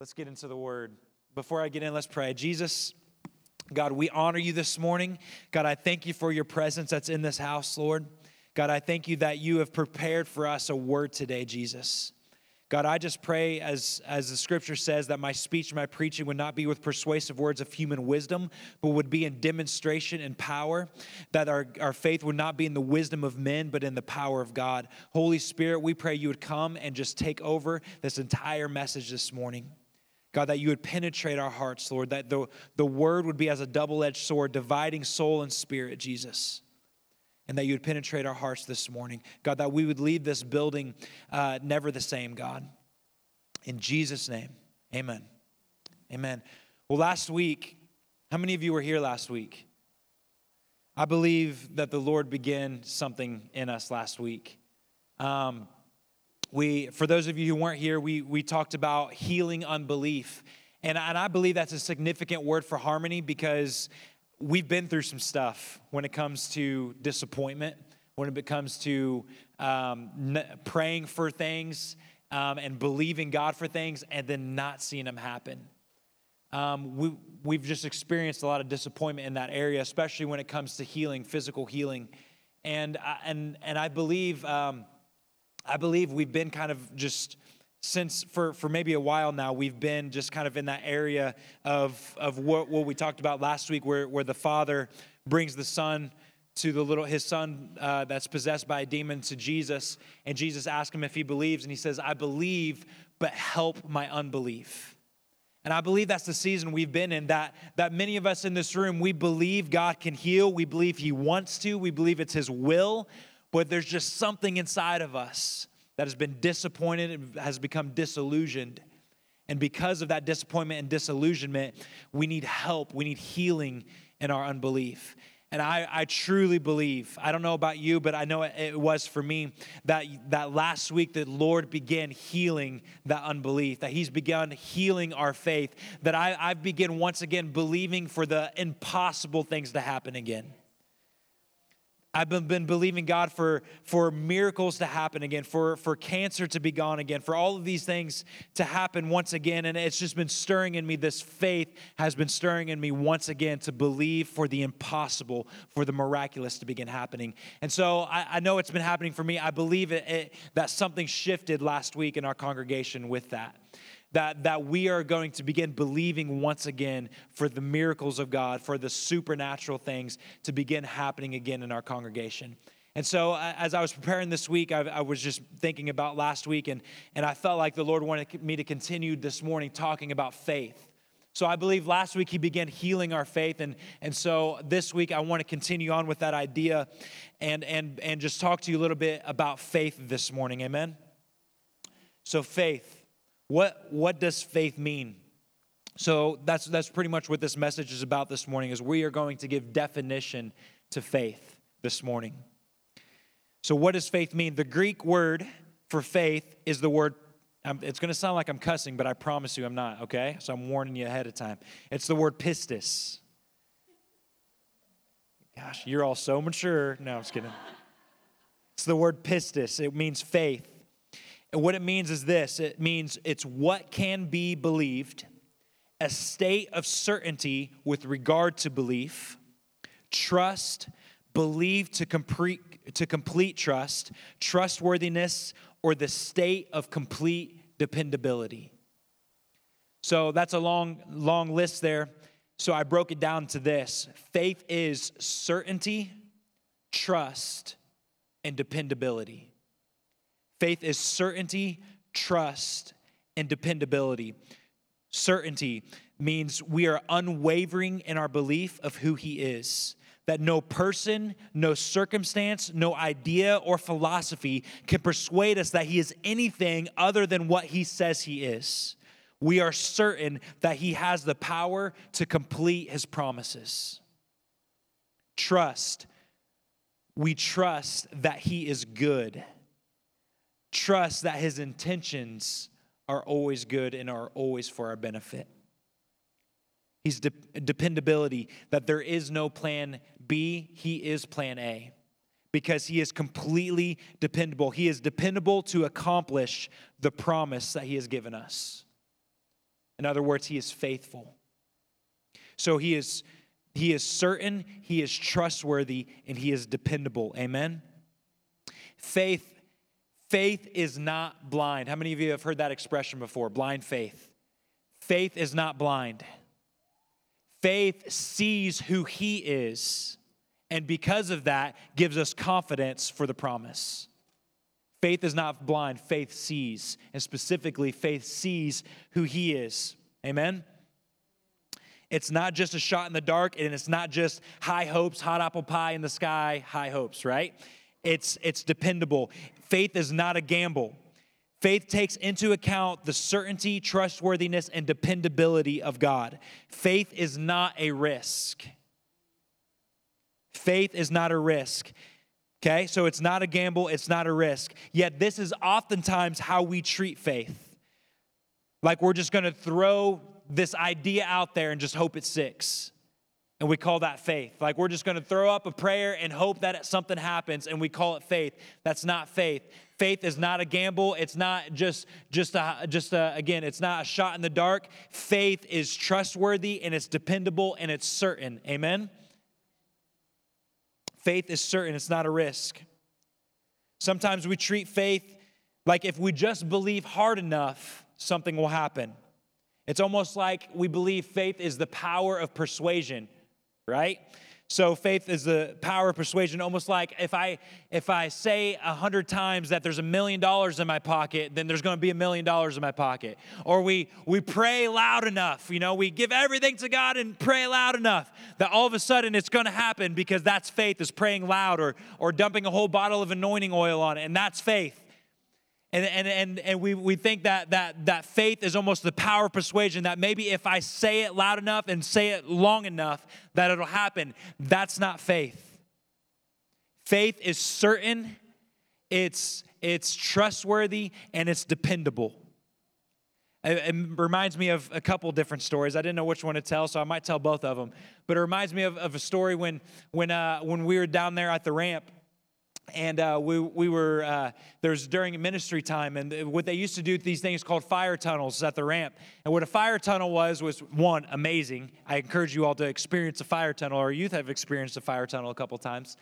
Let's get into the word. Before I get in, let's pray. Jesus, God, we honor you this morning. God, I thank you for your presence that's in this house, Lord. God, I thank you that you have prepared for us a word today, Jesus. God, I just pray, as, as the scripture says, that my speech my preaching would not be with persuasive words of human wisdom, but would be in demonstration and power. That our, our faith would not be in the wisdom of men, but in the power of God. Holy Spirit, we pray you would come and just take over this entire message this morning. God, that you would penetrate our hearts, Lord, that the, the word would be as a double edged sword, dividing soul and spirit, Jesus. And that you would penetrate our hearts this morning. God, that we would leave this building uh, never the same, God. In Jesus' name, amen. Amen. Well, last week, how many of you were here last week? I believe that the Lord began something in us last week. Um, we for those of you who weren't here we we talked about healing unbelief. And, and i believe that's a significant word for harmony because we've been through some stuff when it comes to disappointment when it comes to um, praying for things um, and believing god for things and then not seeing them happen. Um, we, we've just experienced a lot of disappointment in that area especially when it comes to healing physical healing. And, and, and i believe um, I believe we've been kind of just since for, for maybe a while now, we've been just kind of in that area of, of what, what we talked about last week, where, where the father brings the son to the little his son uh, that's possessed by a demon to Jesus, and Jesus asks him if he believes, and he says, "I believe, but help my unbelief." And I believe that's the season we've been in. That that many of us in this room we believe God can heal, we believe He wants to, we believe it's His will, but there's just something inside of us that has been disappointed and has become disillusioned. And because of that disappointment and disillusionment, we need help. We need healing in our unbelief. And I, I truly believe, I don't know about you, but I know it, it was for me, that, that last week the Lord began healing that unbelief, that He's begun healing our faith, that I, I begin once again believing for the impossible things to happen again. I've been, been believing God for, for miracles to happen again, for, for cancer to be gone again, for all of these things to happen once again. And it's just been stirring in me. This faith has been stirring in me once again to believe for the impossible, for the miraculous to begin happening. And so I, I know it's been happening for me. I believe it, it, that something shifted last week in our congregation with that that, that we are going to begin believing once again for the miracles of God, for the supernatural things to begin happening again in our congregation. And so, as I was preparing this week, I, I, was just thinking about last week, and, and I felt like the Lord wanted me to continue this morning talking about faith. So, I believe last week He began healing our faith, and, and so this week I want to continue on with that idea and, and, and just talk to you a little bit about faith this morning. Amen? So, faith. What, what does faith mean? So that's, that's pretty much what this message is about this morning is we are going to give definition to faith this morning. So what does faith mean? The Greek word for faith is the word it's going to sound like I'm cussing, but I promise you I'm not, okay? So I'm warning you ahead of time. It's the word pistis. Gosh, you're all so mature. No, I'm just kidding. It's the word pistis. It means faith. And what it means is this it means it's what can be believed, a state of certainty with regard to belief, trust, believe to complete, to complete trust, trustworthiness, or the state of complete dependability. So that's a long, long list there. So I broke it down to this faith is certainty, trust, and dependability. Faith is certainty, trust, and dependability. Certainty means we are unwavering in our belief of who He is. That no person, no circumstance, no idea or philosophy can persuade us that He is anything other than what He says He is. We are certain that He has the power to complete His promises. Trust. We trust that He is good trust that his intentions are always good and are always for our benefit. He's de- dependability, that there is no plan B, he is plan A because he is completely dependable. He is dependable to accomplish the promise that he has given us. In other words, he is faithful. So he is he is certain, he is trustworthy, and he is dependable. Amen. Faith faith is not blind. How many of you have heard that expression before? Blind faith. Faith is not blind. Faith sees who he is, and because of that, gives us confidence for the promise. Faith is not blind, faith sees. And specifically, faith sees who he is. Amen? It's not just a shot in the dark, and it's not just high hopes, hot apple pie in the sky, high hopes, right? It's, it's dependable. Faith is not a gamble. Faith takes into account the certainty, trustworthiness, and dependability of God. Faith is not a risk. Faith is not a risk. Okay, so it's not a gamble, it's not a risk. Yet, this is oftentimes how we treat faith. Like we're just gonna throw this idea out there and just hope it sticks. And we call that faith. Like we're just going to throw up a prayer and hope that something happens and we call it faith. That's not faith. Faith is not a gamble. It's not just just a, just a, again, it's not a shot in the dark. Faith is trustworthy and it's dependable and it's certain. Amen. Faith is certain. It's not a risk. Sometimes we treat faith like if we just believe hard enough, something will happen. It's almost like we believe faith is the power of persuasion, right? So faith is the power of persuasion, almost like if I if I say a hundred times that there's a million dollars in my pocket, then there's going to be a million dollars in my pocket. Or we we pray loud enough, you know, we give everything to God and pray loud enough that all of a sudden it's going to happen because that's faith is praying loud or or dumping a whole bottle of anointing oil on it, and that's faith. And, and, and, and we, we think that, that, that faith is almost the power of persuasion, that maybe if I say it loud enough and say it long enough, that it'll happen. That's not faith. Faith is certain, it's, it's trustworthy, and it's dependable. It, reminds me of a couple different stories. I didn't know which one to tell, so I might tell both of them. But it reminds me of, of a story when, when, uh, when we were down there at the ramp and uh, we, we were uh, there's during ministry time and what they used to do these things called fire tunnels at the ramp. And what a fire tunnel was was one amazing. I encourage you all to experience a fire tunnel or youth have experienced a fire tunnel a couple times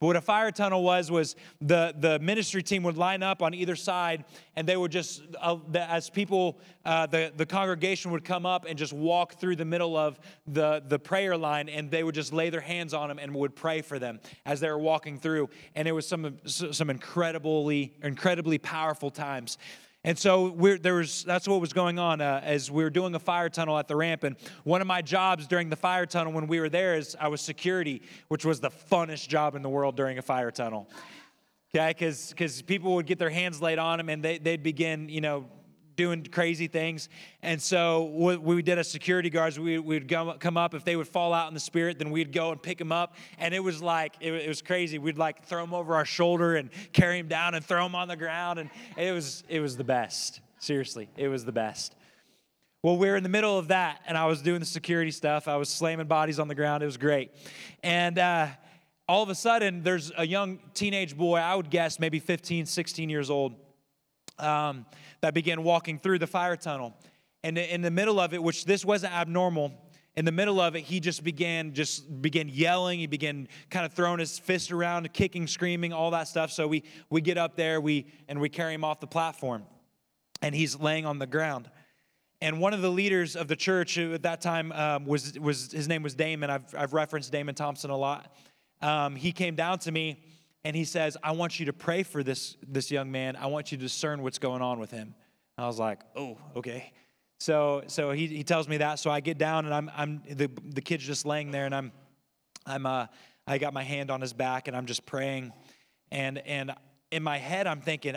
but what a fire tunnel was was the, the ministry team would line up on either side, and they would just, uh, the, as people, uh, the, the congregation would come up and just walk through the middle of the, the prayer line, and they would just lay their hands on them and would pray for them as they were walking through. And it was some some incredibly incredibly powerful times. And so there was that's what was going on uh, as we were doing a fire tunnel at the ramp. And one of my jobs during the fire tunnel when we were there is I was security, which was the funnest job in the world during a fire tunnel. Okay, because people would get their hands laid on them and they, they'd begin, you know, doing crazy things. And so we did as security guards. We would come up. If they would fall out in the spirit, then we'd go and pick them up. And it was like, it was crazy. We'd like throw them over our shoulder and carry them down and throw them on the ground. And it was, it was the best. Seriously, it was the best. Well, we were in the middle of that, and I was doing the security stuff. I was slamming bodies on the ground. It was great. And, uh, all of a sudden, there's a young teenage boy, I would guess maybe 15, 16 years old, um, that began walking through the fire tunnel. And in the middle of it, which this wasn't abnormal, in the middle of it, he just began just began yelling. He began kind of throwing his fist around, kicking, screaming, all that stuff. So we we get up there, we and we carry him off the platform, and he's laying on the ground. And one of the leaders of the church at that time um, was was his name was Damon. I've I've referenced Damon Thompson a lot. Um, he came down to me and he says, I want you to pray for this, this young man. I want you to discern what's going on with him. And I was like, oh, okay. So, so he, he tells me that. So I get down and I'm, I'm the, the kid's just laying there and I'm, I'm, uh, I got my hand on his back and I'm just praying. And, and in my head, I'm thinking,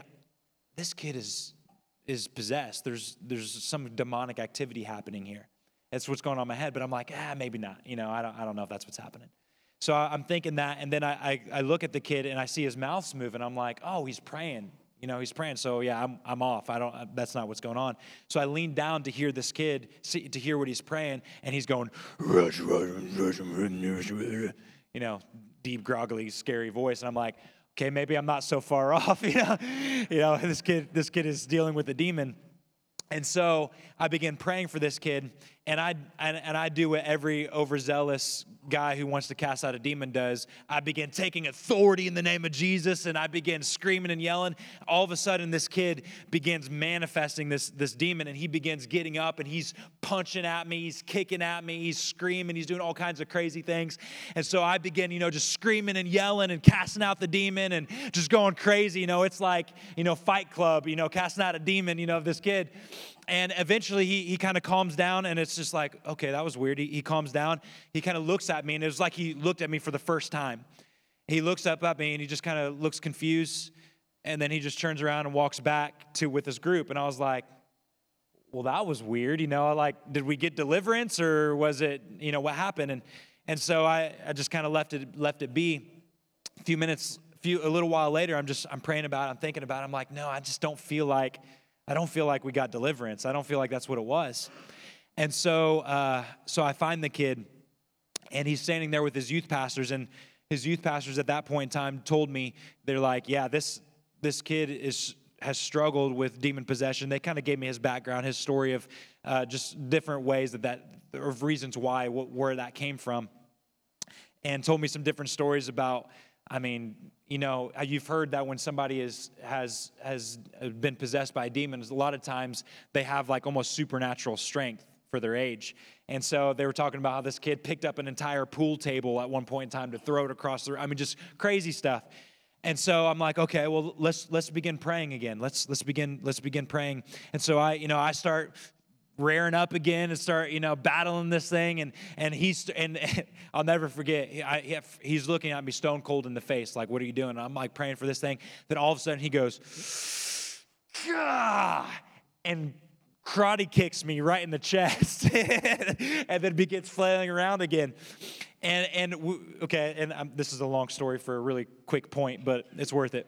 this kid is, is possessed. There's, there's some demonic activity happening here. That's what's going on in my head. But I'm like, ah, maybe not. You know, I don't, I don't know if that's what's happening. So I'm thinking that, and then I, I, I, look at the kid and I see his mouth's moving. I'm like, oh, he's praying. You know, he's praying. So yeah, I'm, I'm off. I don't. That's not what's going on. So I lean down to hear this kid, see, to hear what he's praying, and he's going, you know, deep, groggly, scary voice, and I'm like, okay, maybe I'm not so far off. You know, you know, this kid, this kid is dealing with a demon. And so I begin praying for this kid, and I and, and I do what every overzealous guy who wants to cast out a demon does. I begin taking authority in the name of Jesus, and I begin screaming and yelling. All of a sudden, this kid begins manifesting this, this demon, and he begins getting up and he's punching at me, he's kicking at me, he's screaming, he's doing all kinds of crazy things. And so I begin, you know, just screaming and yelling and casting out the demon and just going crazy. You know, it's like, you know, Fight Club, you know, casting out a demon, you know, of this kid. And eventually he, he kind of calms down, and it's just like, okay, that was weird. He, he calms down. He kind of looks at me, and it was like he looked at me for the first time. He looks up at me, and he just kind of looks confused, and then he just turns around and walks back to with his group. And I was like, well, that was weird. You know, like, did we get deliverance, or was it, you know, what happened? And and so I, I just kind of left it left it be. A few minutes, few a little while later, I'm just I'm praying about it. I'm thinking about it. I'm like, no, I just don't feel like I don't feel like we got deliverance. I don't feel like that's what it was. And so, uh, so I find the kid, and he's standing there with his youth pastors, and his youth pastors at that point in time told me they're like, yeah, this this kid is has struggled with demon possession. They kind of gave me his background, his story of uh, just different ways that that of reasons why where that came from, and told me some different stories about. I mean, you know, uh, you've heard that when somebody is, has, has uh, been possessed by demons, a lot of times they have like almost supernatural strength for their age. And so they were talking about how this kid picked up an entire pool table at one point in time to throw it across the, room. I mean, just crazy stuff. And so I'm like, okay, well, let's let's begin praying again. Let's let's begin let's begin praying. And so I, you know, I start rearing up again and start, you know, battling this thing. And and he's and, and I'll never forget. I, he's looking at me stone cold in the face, like, "What are you doing?" And I'm like praying for this thing. Then all of a sudden he goes, Gah! and karate kicks me right in the chest, and then begins flailing around again. And and okay, and um, this is a long story for a really quick point, but it's worth it.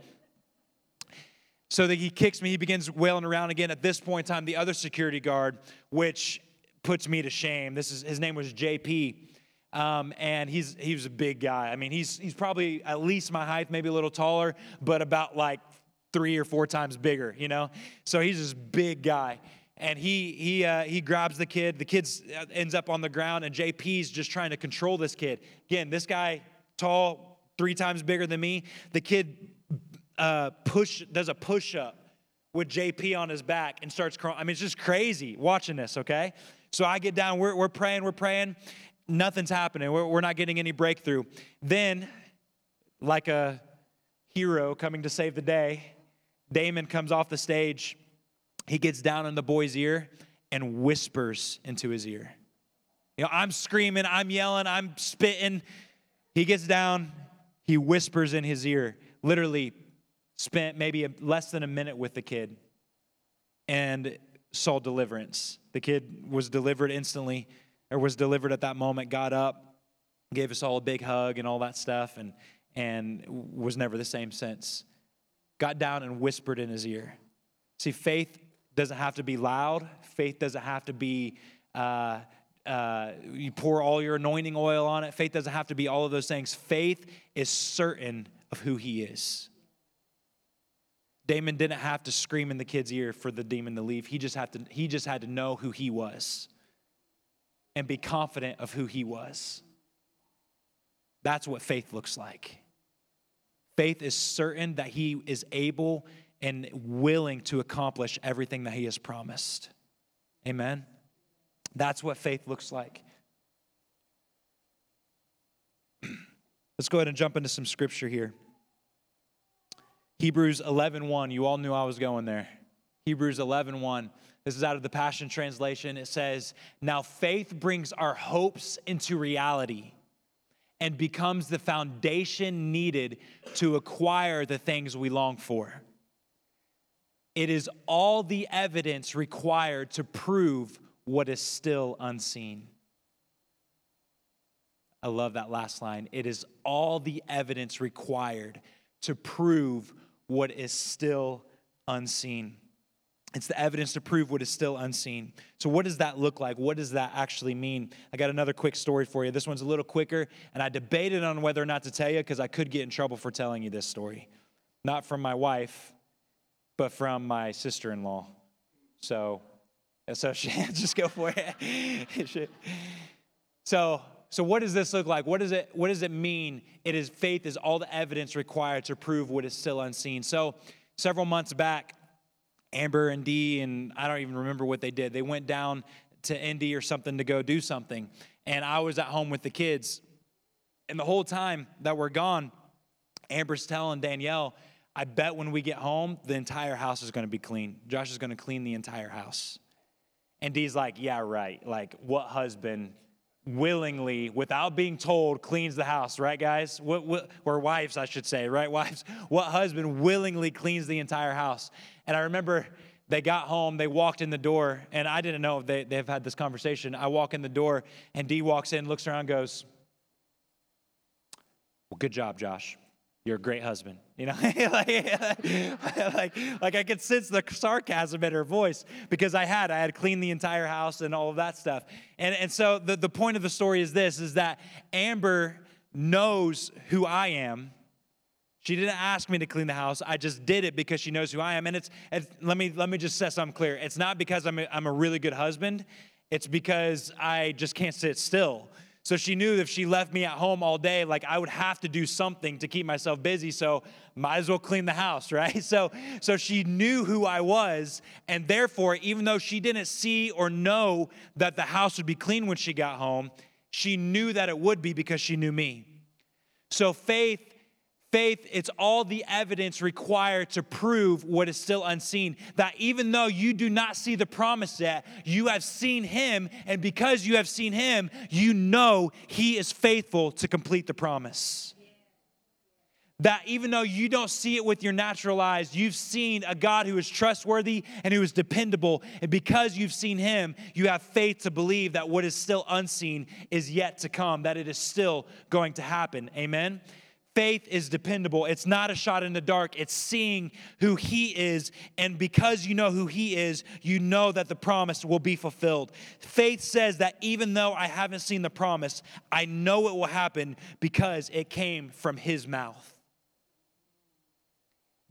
So that he kicks me, he begins wailing around again. At this point in time, the other security guard, which puts me to shame. This is his name was JP. Um, and he's he was a big guy. I mean, he's he's probably at least my height, maybe a little taller, but about like three or four times bigger. You know, so he's this big guy. And he he uh, he grabs the kid. The kid ends up on the ground, and JP's just trying to control this kid. Again, this guy tall, three times bigger than me. The kid uh, push does a push up with JP on his back and starts crawling. I mean, it's just crazy watching this, okay? So I get down, we're, we're praying, we're praying. Nothing's happening. We're, we're not getting any breakthrough. Then, like a hero coming to save the day, Damon comes off the stage. He gets down in the boy's ear and whispers into his ear. You know, I'm screaming, I'm yelling, I'm spitting. He gets down, he whispers in his ear, literally spent maybe less than a minute with the kid and saw deliverance. The kid was delivered instantly, or was delivered at that moment, got up, gave us all a big hug and all that stuff, and, and was never the same since. Got down and whispered in his ear. See, faith doesn't have to be loud, faith doesn't have to be. Uh, uh, you pour all your anointing oil on it. Faith doesn't have to be all of those things. Faith is certain of who he is. Damon didn't have to scream in the kid's ear for the demon to leave. He just had to, he just had to know who he was and be confident of who he was. That's what faith looks like. Faith is certain that he is able and willing to accomplish everything that he has promised. Amen. That's what faith looks like. Let's go ahead and jump into some scripture here. Hebrews 11:1. You all knew I was going there. Hebrews 11:1. This is out of the Passion Translation. It says, "Now faith brings our hopes into reality and becomes the foundation needed to acquire the things we long for. It is all the evidence required to prove what is still unseen." I love that last line. It is all the evidence required to prove what is still unseen. It's the evidence to prove what is still unseen. So, what does that look like? What does that actually mean? I got another quick story for you. This one's a little quicker, and I debated on whether or not to tell you because I could get in trouble for telling you this story. Not from my wife, but from my sister in law. So, so she just go for it. so so what does this look like? What does it what does it mean? It is faith is all the evidence required to prove what is still unseen. So several months back, Amber and Dee and I don't even remember what they did. They went down to Indy or something to go do something. And I was at home with the kids. And the whole time that we're gone, Amber's telling Danielle, I bet when we get home, the entire house is going to be clean. Josh is going to clean the entire house. And Dee's like, yeah, right. Like, what husband willingly, without being told, cleans the house, right, guys? What, what, or wives, I should say, right? Wives, what husband willingly cleans the entire house? And I remember they got home, they walked in the door, and I didn't know they, they've had this conversation. I walk in the door, and Dee walks in, looks around, goes, Well, good job, Josh. You're a great husband. You know, like, like, like I could sense the sarcasm in her voice because I had, I had cleaned the entire house and all of that stuff. And, and so the, the point of the story is this, is that Amber knows who I am. She didn't ask me to clean the house. I just did it because she knows who I am. And it's, it's let me let me just set something clear. It's not because I'm a, I'm a really good husband. It's because I just can't sit still. So she knew if she left me at home all day, like I would have to do something to keep myself busy. So might as well clean the house, right? So, so she knew who I was. And therefore, even though she didn't see or know that the house would be clean when she got home, she knew that it would be because she knew me. So faith Faith, it's all the evidence required to prove what is still unseen. That even though you do not see the promise yet, you have seen him, and because you have seen him, you know he is faithful to complete the promise. That even though you don't see it with your natural eyes, you've seen a God who is trustworthy and who is dependable. And because you've seen him, you have faith to believe that what is still unseen is yet to come, that it is still going to happen. Amen. Faith is dependable. It's not a shot in the dark. It's seeing who He is. And because you know who He is, you know that the promise will be fulfilled. Faith says that even though I haven't seen the promise, I know it will happen because it came from His mouth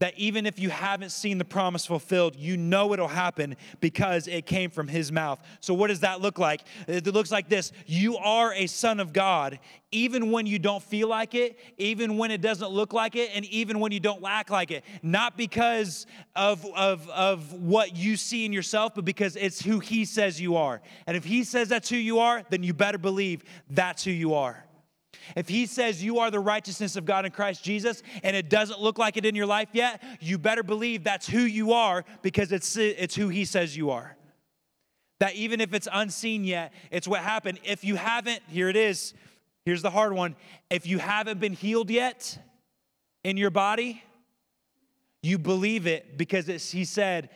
that even if you haven't seen the promise fulfilled, you know it'll happen because it came from his mouth. So, what does that look like? It looks like this You are a son of God, even when you don't feel like it, even when it doesn't look like it, and even when you don't lack like it. Not because of, of, of what you see in yourself, but because it's who he says you are. And if he says that's who you are, then you better believe that's who you are. If he says you are the righteousness of God in Christ Jesus and it doesn't look like it in your life yet, you better believe that's who you are because it's, it's who he says you are. That even if it's unseen yet, it's what happened. If you haven't, here it is. Here's the hard one. If you haven't been healed yet in your body, you believe it because he said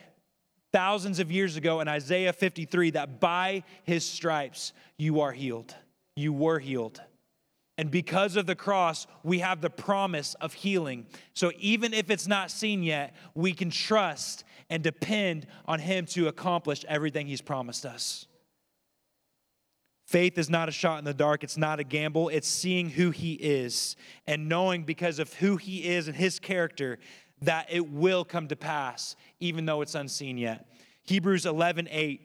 thousands of years ago in Isaiah 53 that by his stripes you are healed. You were healed. And because of the cross, we have the promise of healing. So even if it's not seen yet, we can trust and depend on Him to accomplish everything He's promised us. Faith is not a shot in the dark, it's not a gamble, it's seeing who He is and knowing because of who He is and His character that it will come to pass, even though it's unseen yet. Hebrews 11 8.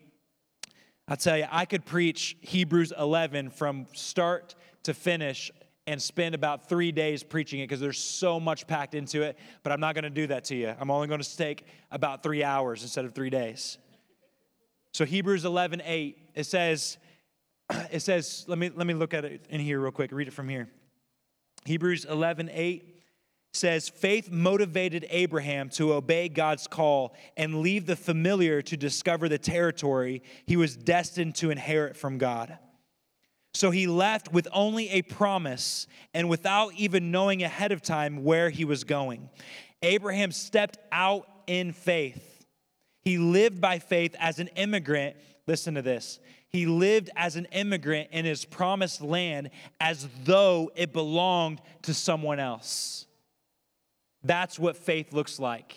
I'll tell you, I could preach Hebrews 11 from start to finish and spend about three days preaching it because there's so much packed into it, but I'm not going to do that to you. I'm only going to take about three hours instead of three days. So Hebrews 11, 8, it says, it says, let me, let me look at it in here real quick, read it from here. Hebrews 11, 8 says, Faith motivated Abraham to obey God's call and leave the familiar to discover the territory he was destined to inherit from God. So he left with only a promise and without even knowing ahead of time where he was going. Abraham stepped out in faith. He lived by faith as an immigrant. Listen to this. He lived as an immigrant in his promised land as though it belonged to someone else. That's what faith looks like.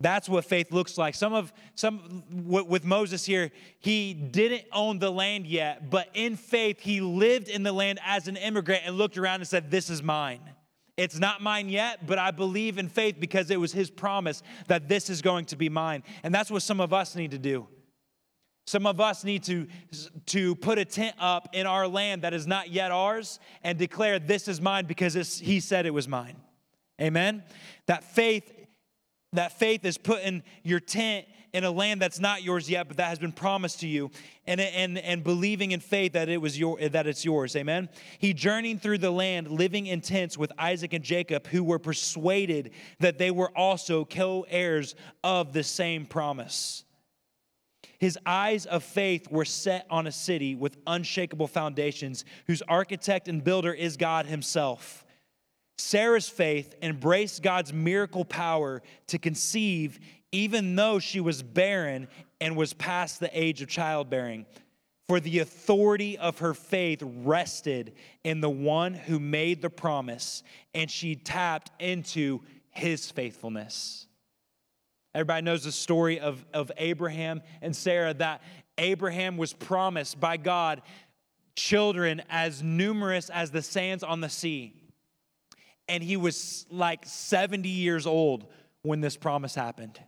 That's what faith looks like. Some of some with Moses here, he didn't own the land yet, but in faith he lived in the land as an immigrant and looked around and said, "This is mine." It's not mine yet, but I believe in faith because it was his promise that this is going to be mine. And that's what some of us need to do. Some of us need to, to put a tent up in our land that is not yet ours and declare, This is mine because he said it was mine. Amen? That faith, that faith is putting your tent in a land that's not yours yet, but that has been promised to you, and, and, and believing in faith that it was your that it's yours. Amen. He journeyed through the land, living in tents with Isaac and Jacob, who were persuaded that they were also co-heirs of the same promise. His eyes of faith were set on a city with unshakable foundations, whose architect and builder is God Himself. Sarah's faith embraced God's miracle power to conceive even though she was barren and was past the age of childbearing. For the authority of her faith rested in the one who made the promise, and she tapped into his faithfulness. Everybody knows the story of, of Abraham and Sarah that Abraham was promised by God children as numerous as the sands on the sea. And he was like 70 years old when this promise happened.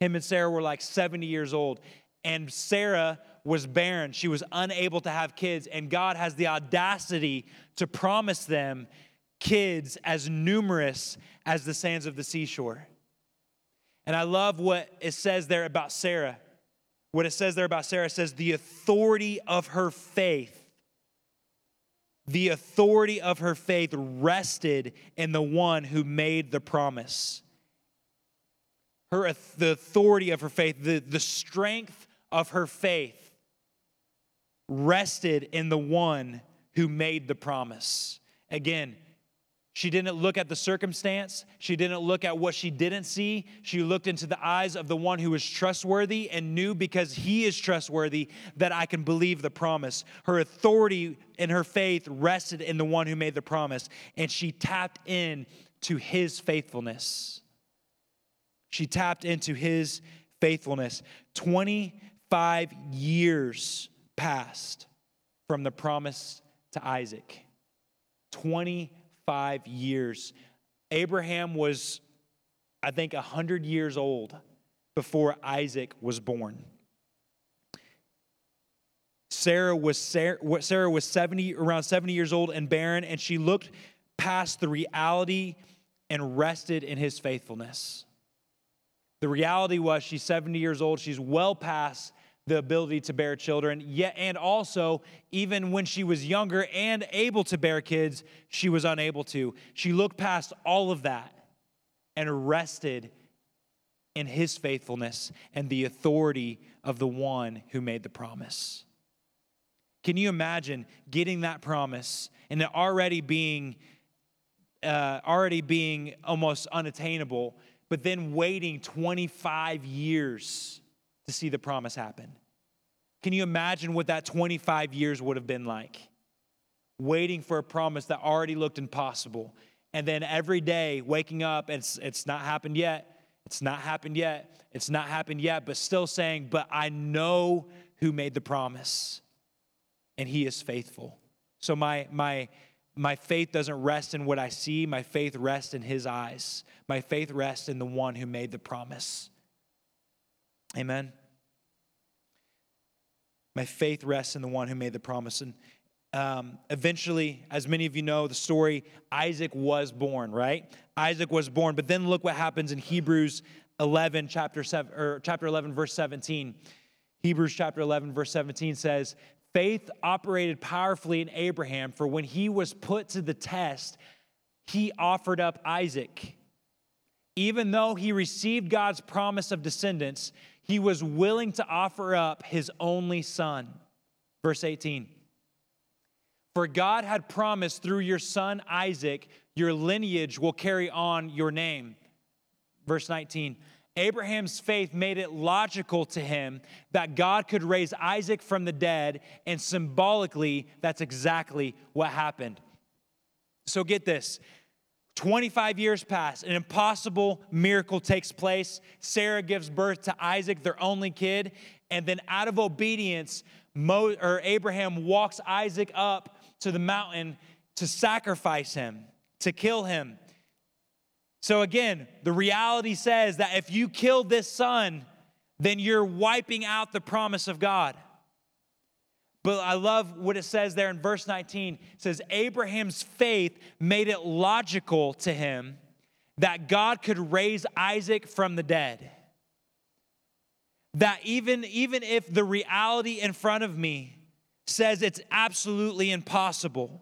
Him and Sarah were like 70 years old, and Sarah was barren. She was unable to have kids, and God has the audacity to promise them kids as numerous as the sands of the seashore. And I love what it says there about Sarah. What it says there about Sarah says, the authority of her faith the authority of her faith rested in the one who made the promise her uh, the authority of her faith, the, the strength of her faith rested in the one who made the promise. Again, she didn't look at the circumstance. She didn't look at what she didn't see. She looked into the eyes of the one who was trustworthy and knew because he is trustworthy that I can believe the promise. Her authority and her faith rested in the one who made the promise, and she tapped in to his faithfulness. She tapped into his faithfulness. 25 years passed from the promise to Isaac. 25 years. Abraham was, I think, 100 years old before Isaac was born. Sarah was Sarah, Sarah was 70 around 70 years old and barren and she looked past the reality and rested in his faithfulness. The reality was she's 70 years old, she's well past the ability to bear children, yet and also even when she was younger and able to bear kids, she was unable to. She looked past all of that and rested in his faithfulness and the authority of the one who made the promise. Can you imagine getting that promise and it already being uh, already being almost unattainable but then waiting 25 years to see the promise happen. Can you imagine what that 25 years would have been like? Waiting for a promise that already looked impossible. And then every day waking up, it's, it's not happened yet. It's not happened yet. It's not happened yet, but still saying, But I know who made the promise, and he is faithful. So my, my, my faith doesn't rest in what I see, my faith rests in his eyes. My faith rests in the one who made the promise. Amen. My faith rests in the one who made the promise. And um, eventually, as many of you know, the story Isaac was born, right? Isaac was born. But then look what happens in Hebrews 11, chapter, 7, or chapter 11, verse 17. Hebrews chapter 11, verse 17 says, Faith operated powerfully in Abraham, for when he was put to the test, he offered up Isaac. Even though he received God's promise of descendants, he was willing to offer up his only son. Verse 18 For God had promised through your son Isaac, your lineage will carry on your name. Verse 19 Abraham's faith made it logical to him that God could raise Isaac from the dead, and symbolically, that's exactly what happened. So get this 25 years pass, an impossible miracle takes place. Sarah gives birth to Isaac, their only kid, and then out of obedience, Mo, or Abraham walks Isaac up to the mountain to sacrifice him, to kill him. So again, the reality says that if you kill this son, then you're wiping out the promise of God. But I love what it says there in verse 19. It says, Abraham's faith made it logical to him that God could raise Isaac from the dead. That even, even if the reality in front of me says it's absolutely impossible,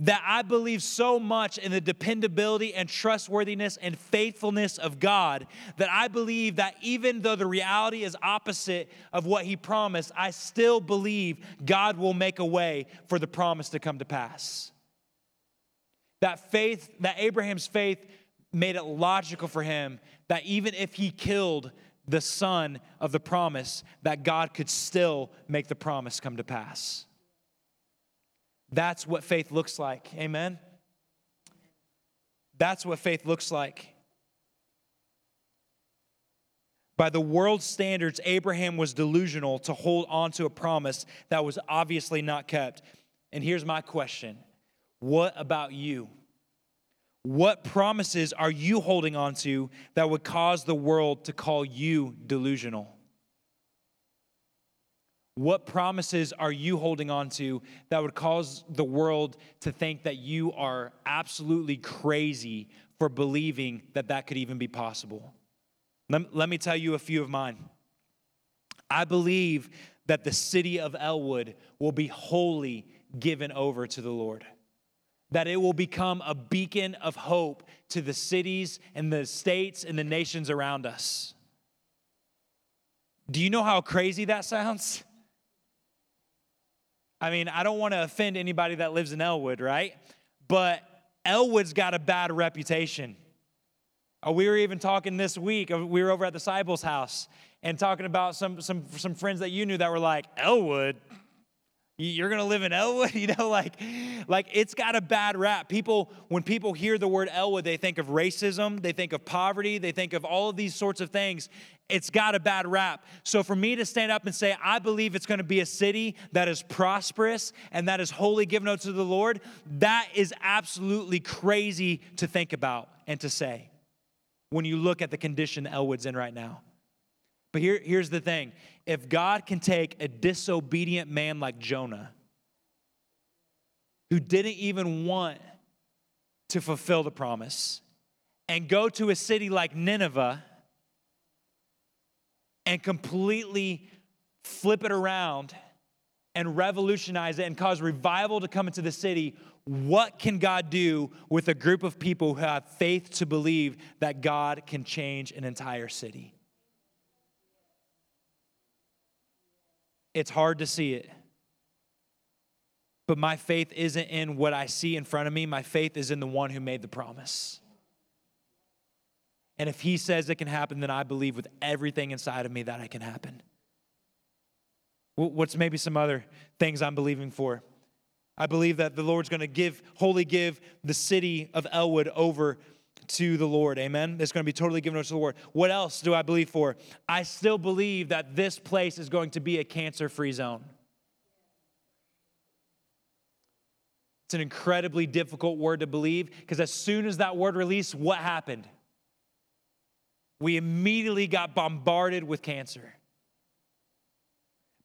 that I believe so much in the dependability and trustworthiness and faithfulness of God that I believe that even though the reality is opposite of what He promised, I still believe God will make a way for the promise to come to pass. That faith, that Abraham's faith made it logical for him that even if he killed the son of the promise, that God could still make the promise come to pass. That's what faith looks like. Amen? That's what faith looks like. By the world's standards, Abraham was delusional to hold on to a promise that was obviously not kept. And here's my question What about you? What promises are you holding on to that would cause the world to call you delusional? What promises are you holding on to that would cause the world to think that you are absolutely crazy for believing that that could even be possible? Let, let me tell you a few of mine. I believe that the city of Elwood will be wholly given over to the Lord, that it will become a beacon of hope to the cities and the states and the nations around us. Do you know how crazy that sounds? I mean, I don't want to offend anybody that lives in Elwood, right? But Elwood's got a bad reputation. Uh, we were even talking this week, uh, we were over at the Seibels house and talking about some, some, some friends that you knew that were like, Elwood? You're gonna live in Elwood? You know, like, like it's got a bad rap. People, when people hear the word Elwood, they think of racism, they think of poverty, they think of all of these sorts of things. It's got a bad rap. So for me to stand up and say, I believe it's gonna be a city that is prosperous and that is wholly given out to the Lord, that is absolutely crazy to think about and to say when you look at the condition Elwood's in right now. But here, here's the thing if God can take a disobedient man like Jonah, who didn't even want to fulfill the promise, and go to a city like Nineveh and completely flip it around and revolutionize it and cause revival to come into the city, what can God do with a group of people who have faith to believe that God can change an entire city? It's hard to see it. But my faith isn't in what I see in front of me. My faith is in the one who made the promise. And if he says it can happen, then I believe with everything inside of me that it can happen. What's maybe some other things I'm believing for? I believe that the Lord's going to give, wholly give the city of Elwood over to the Lord. Amen. It's going to be totally given over to the Lord. What else do I believe for? I still believe that this place is going to be a cancer free zone. It's an incredibly difficult word to believe because as soon as that word released, what happened? We immediately got bombarded with cancer.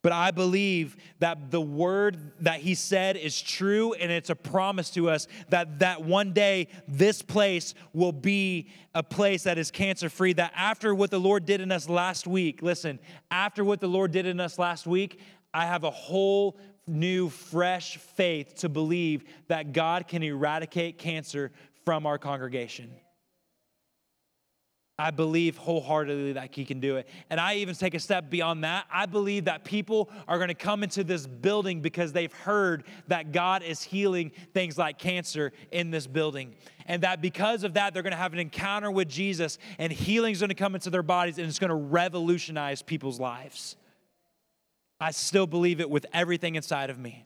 But I believe that the word that he said is true and it's a promise to us that that one day this place will be a place that is cancer free that after what the Lord did in us last week, listen, after what the Lord did in us last week, I have a whole new fresh faith to believe that God can eradicate cancer from our congregation. I believe wholeheartedly that he can do it. And I even take a step beyond that. I believe that people are going to come into this building because they've heard that God is healing things like cancer in this building. And that because of that, they're going to have an encounter with Jesus and healing is going to come into their bodies and it's going to revolutionize people's lives. I still believe it with everything inside of me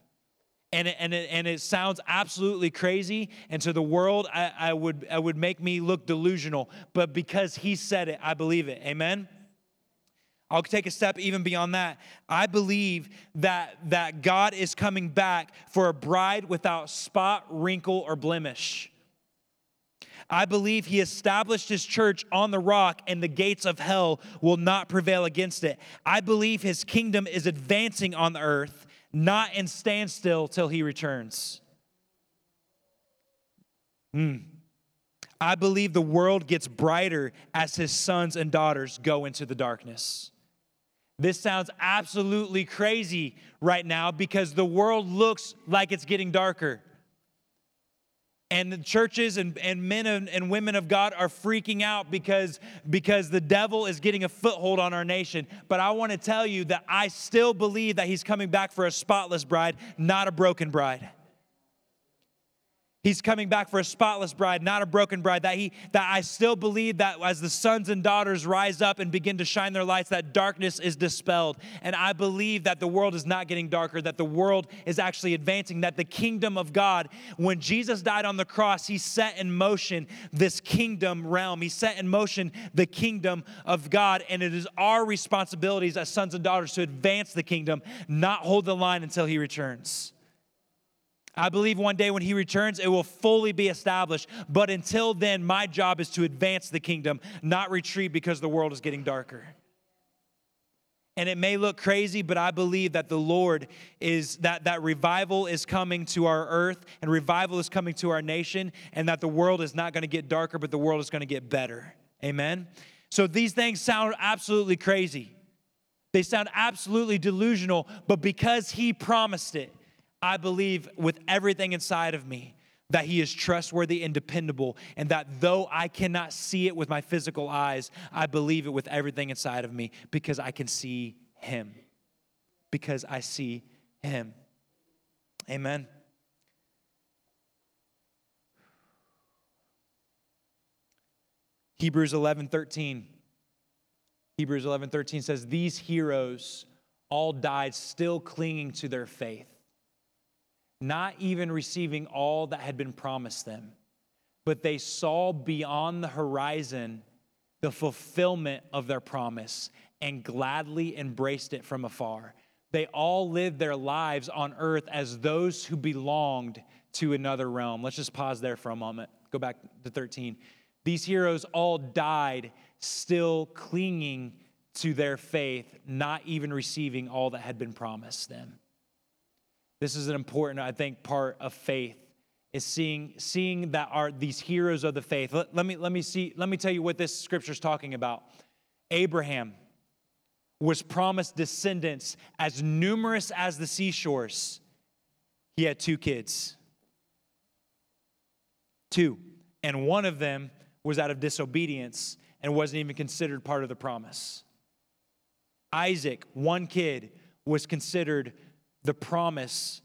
and it, and it, and it sounds absolutely crazy and to the world I, I would I would make me look delusional but because he said it I believe it amen I'll take a step even beyond that. I believe that, that God is coming back for a bride without spot, wrinkle, or blemish. I believe he established his church on the rock and the gates of hell will not prevail against it. I believe his kingdom is advancing on the earth, not in standstill till he returns. Hmm. I believe the world gets brighter as his sons and daughters go into the darkness. This sounds absolutely crazy right now because the world looks like it's getting darker. And the churches and, and men and, and women of God are freaking out because, because the devil is getting a foothold on our nation. But I want to tell you that I still believe that he's coming back for a spotless bride, not a broken bride. He's coming back for a spotless bride, not a broken bride. That he that I still believe that as the sons and daughters rise up and begin to shine their lights, that darkness is dispelled. And I believe that the world is not getting darker, that the world is actually advancing, that the kingdom of God, when Jesus died on the cross, he set in motion this kingdom realm. He set in motion the kingdom of God. And it is our responsibilities as sons and daughters to advance the kingdom, not hold the line until he returns. I believe one day when he returns, it will fully be established. But until then, my job is to advance the kingdom, not retreat because the world is getting darker. And it may look crazy, but I believe that the Lord is that that revival is coming to our earth and revival is coming to our nation, and that the world is not going to get darker, but the world is going to get better. Amen. So these things sound absolutely crazy. They sound absolutely delusional, but because he promised it, I believe with everything inside of me that he is trustworthy and dependable, and that though I cannot see it with my physical eyes, I believe it with everything inside of me because I can see him. Because I see him. Amen. Hebrews 11 13. Hebrews 11 13 says, These heroes all died still clinging to their faith not even receiving all that had been promised them, but they saw beyond the horizon the fulfillment of their promise and gladly embraced it from afar. They all lived their lives on earth as those who belonged to another realm. Let's just pause there for a moment. Go back to 13. These heroes all died still clinging to their faith, not even receiving all that had been promised them. This is an important, I think, part of faith is seeing, seeing that are these heroes of the faith. Let, let, me, let, me see, let me tell you what this scripture is talking about. Abraham was promised descendants as numerous as the seashores. He had two kids. Two. And one of them was out of disobedience and wasn't even considered part of the promise. Isaac, one kid, was considered the promise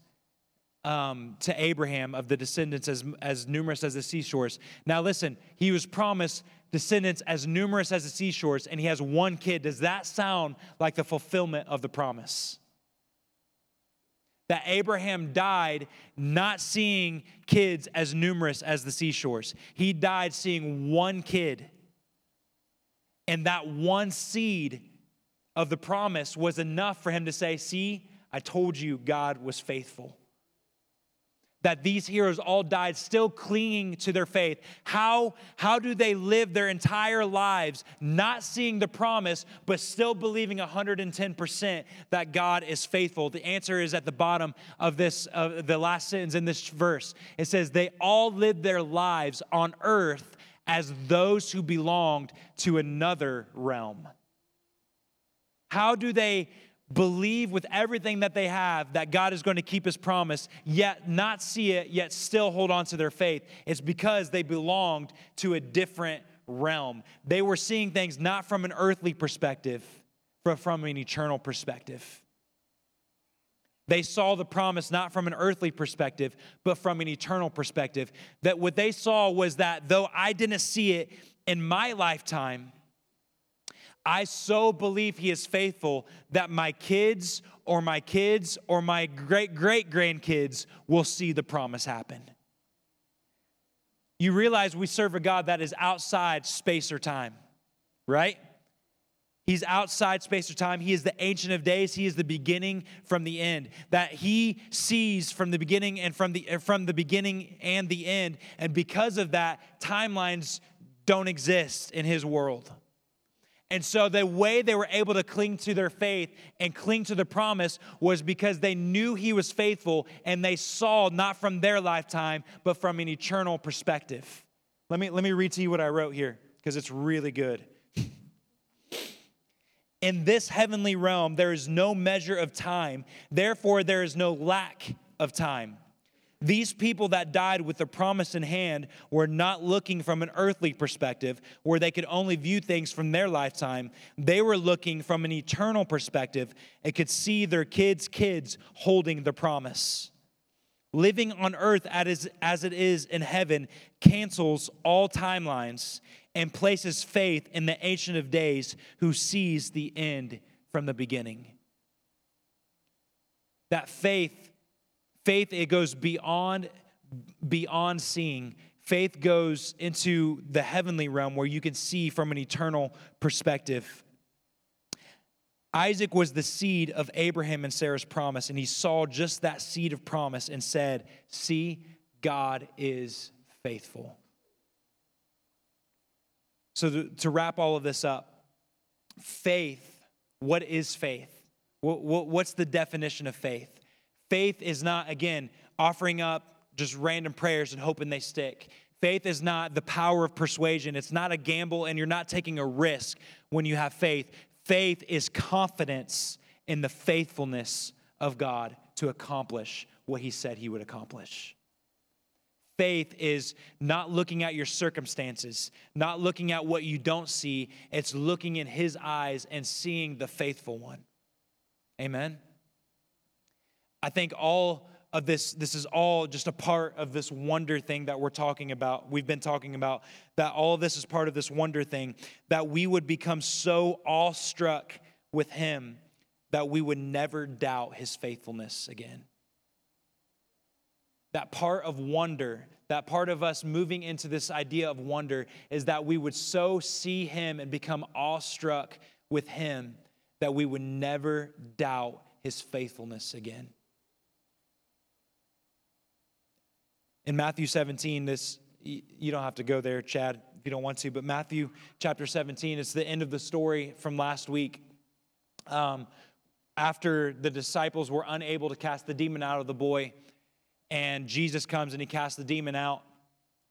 um, to Abraham of the descendants as, as numerous as the seashores. Now, listen, he was promised descendants as numerous as the seashores, and he has one kid. Does that sound like the fulfillment of the promise? That Abraham died not seeing kids as numerous as the seashores. He died seeing one kid. And that one seed of the promise was enough for him to say, See, I told you God was faithful. That these heroes all died still clinging to their faith. How, how do they live their entire lives not seeing the promise, but still believing 110% that God is faithful? The answer is at the bottom of this, of the last sentence in this verse. It says, They all lived their lives on earth as those who belonged to another realm. How do they believe with everything that they have that God is going to keep his promise, yet not see it, yet still hold on to their faith. It's because they belonged to a different realm. They were seeing things not from an earthly perspective, but from an eternal perspective. They saw the promise not from an earthly perspective, but from an eternal perspective. That what they saw was that though I didn't see it in my lifetime, I so believe he is faithful that my kids or my kids or my great great grandkids will see the promise happen. You realize we serve a God that is outside space or time, right? He's outside space or time. He is the Ancient of Days. He is the beginning from the end. That He sees from the beginning and from the, uh, from the beginning and the end. And because of that, timelines don't exist in His world. And so the way they were able to cling to their faith and cling to the promise was because they knew He was faithful and they saw not from their lifetime, but from an eternal perspective. Let me, let me read to you what I wrote here because it's really good. In this heavenly realm, there is no measure of time, therefore, there is no lack of time. These people that died with the promise in hand were not looking from an earthly perspective where they could only view things from their lifetime. They were looking from an eternal perspective and could see their kids' kids holding the promise. Living on earth as it is in heaven cancels all timelines and places faith in the Ancient of Days who sees the end from the beginning. That faith, faith, it goes beyond, beyond seeing. Faith goes into the heavenly realm where you can see from an eternal perspective. Isaac was the seed of Abraham and Sarah's promise, and he saw just that seed of promise and said, See, God is faithful. So, to, to wrap all of this up, faith, what is faith? What, what, what's the definition of faith? Faith is not, again, offering up just random prayers and hoping they stick. Faith is not the power of persuasion. It's not a gamble, and you're not taking a risk when you have faith. Faith is confidence in the faithfulness of God to accomplish what He said He would accomplish. Faith is not looking at your circumstances, not looking at what you don't see. It's looking in His eyes and seeing the faithful one. Amen. I think all of this, this is all just a part of this wonder thing that we're talking about. We've been talking about that all this is part of this wonder thing, that we would become so awestruck with Him that we would never doubt His faithfulness again that part of wonder, that part of us moving into this idea of wonder, is that we would so see Him and become awestruck with Him that we would never doubt His faithfulness again. In Matthew 17, this you don't have to go there, Chad, if you don't want to, but Matthew chapter 17, it's the end of the story from last week. Um, after the disciples were unable to cast the demon out of the boy, and Jesus comes and he casts the demon out.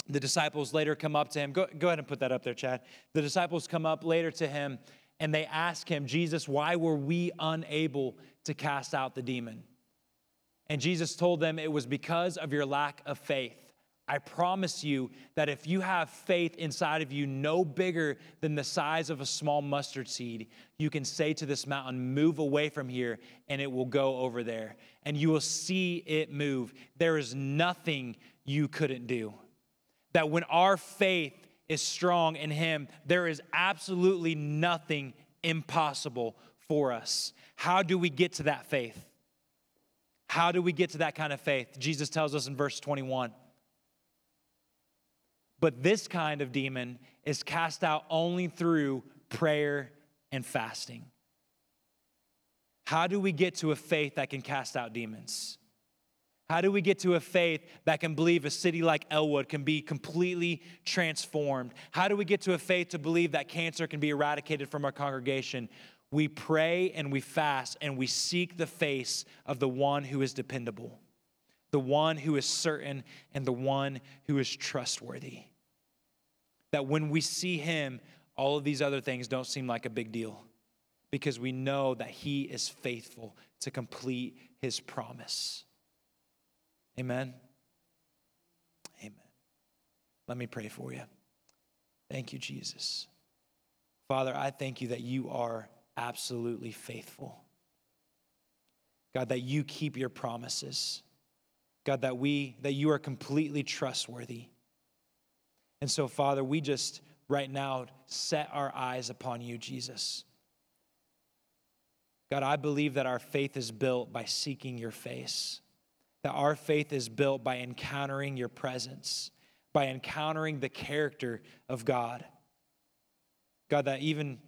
The disciples later come up to him. Go, go ahead and put that up there, Chad. The disciples come up later to him and they ask him, Jesus, why were we unable to cast out the demon? And Jesus told them it was because of your lack of faith. I promise you that if you have faith inside of you no bigger than the size of a small mustard seed, you can say to this mountain, Move away from here, and it will go over there. And you will see it move. There is nothing you couldn't do. That when our faith is strong in Him, there is absolutely nothing impossible for us. How do we get to that faith? How do we get to that kind of faith? Jesus tells us in verse 21. But this kind of demon is cast out only through prayer and fasting. How do we get to a faith that can cast out demons? How do we get to a faith that can believe a city like Elwood can be completely transformed? How do we get to a faith to believe that cancer can be eradicated from our congregation? We pray and we fast and we seek the face of the one who is dependable, the one who is certain, and the one who is trustworthy that when we see him, all of these other things don't seem like a big deal because we know that he is faithful to complete his promise. Amen. Amen. Let me pray for you. Thank you, Jesus. Father, I thank you that you are absolutely faithful. God, that you keep your promises. God, that we that you are completely trustworthy. And so, Father, we just right now set our eyes upon you, Jesus. God, I believe that our faith is built by seeking your face, that our faith is built by encountering your presence, by encountering the character of God. God, that even,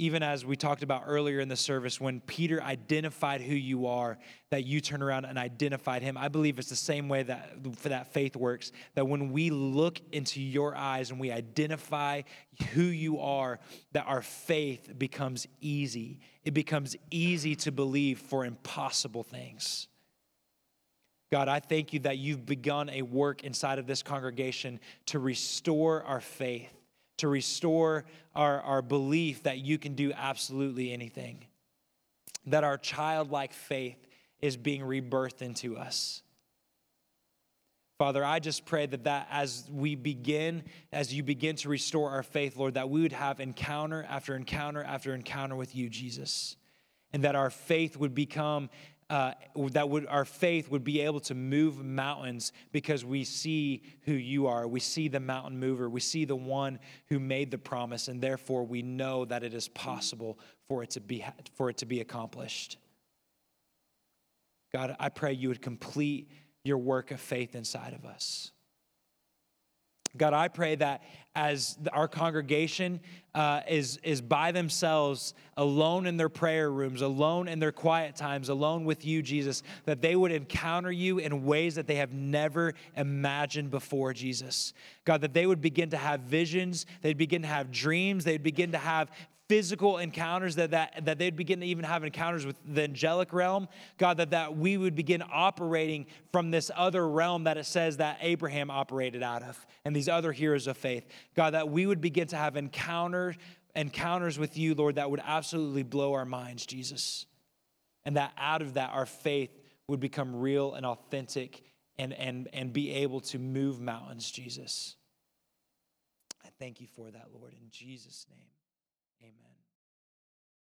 even as we talked about earlier in the service, when Peter identified who you are, that you turn around and identified him. I believe it's the same way that for that faith works. That when we look into your eyes and we identify who you are, that our faith becomes easy. It becomes easy to believe for impossible things. God, I thank you that you've begun a work inside of this congregation to restore our faith to restore our, our belief that you can do absolutely anything, that our childlike faith is being rebirthed into us. Father, I just pray that that as we begin, as you begin to restore our faith, Lord, that we would have encounter after encounter after encounter with you, Jesus, and that our faith would become uh, that would our faith would be able to move mountains because we see who you are. We see the mountain mover. We see the one who made the promise, and therefore we know that it is possible for it to be for it to be accomplished. God, I pray you would complete your work of faith inside of us. God, I pray that as our congregation uh, is, is by themselves, alone in their prayer rooms, alone in their quiet times, alone with you, Jesus, that they would encounter you in ways that they have never imagined before, Jesus. God, that they would begin to have visions, they'd begin to have dreams, they'd begin to have physical encounters that, that, that they'd begin to even have encounters with the angelic realm. God that, that we would begin operating from this other realm that it says that abraham operated out of and these other heroes of faith. God that we would begin to have encounters encounters with you lord that would absolutely blow our minds jesus. And that out of that our faith would become real and authentic and, and, and be able to move mountains jesus. I thank you for that lord in jesus name.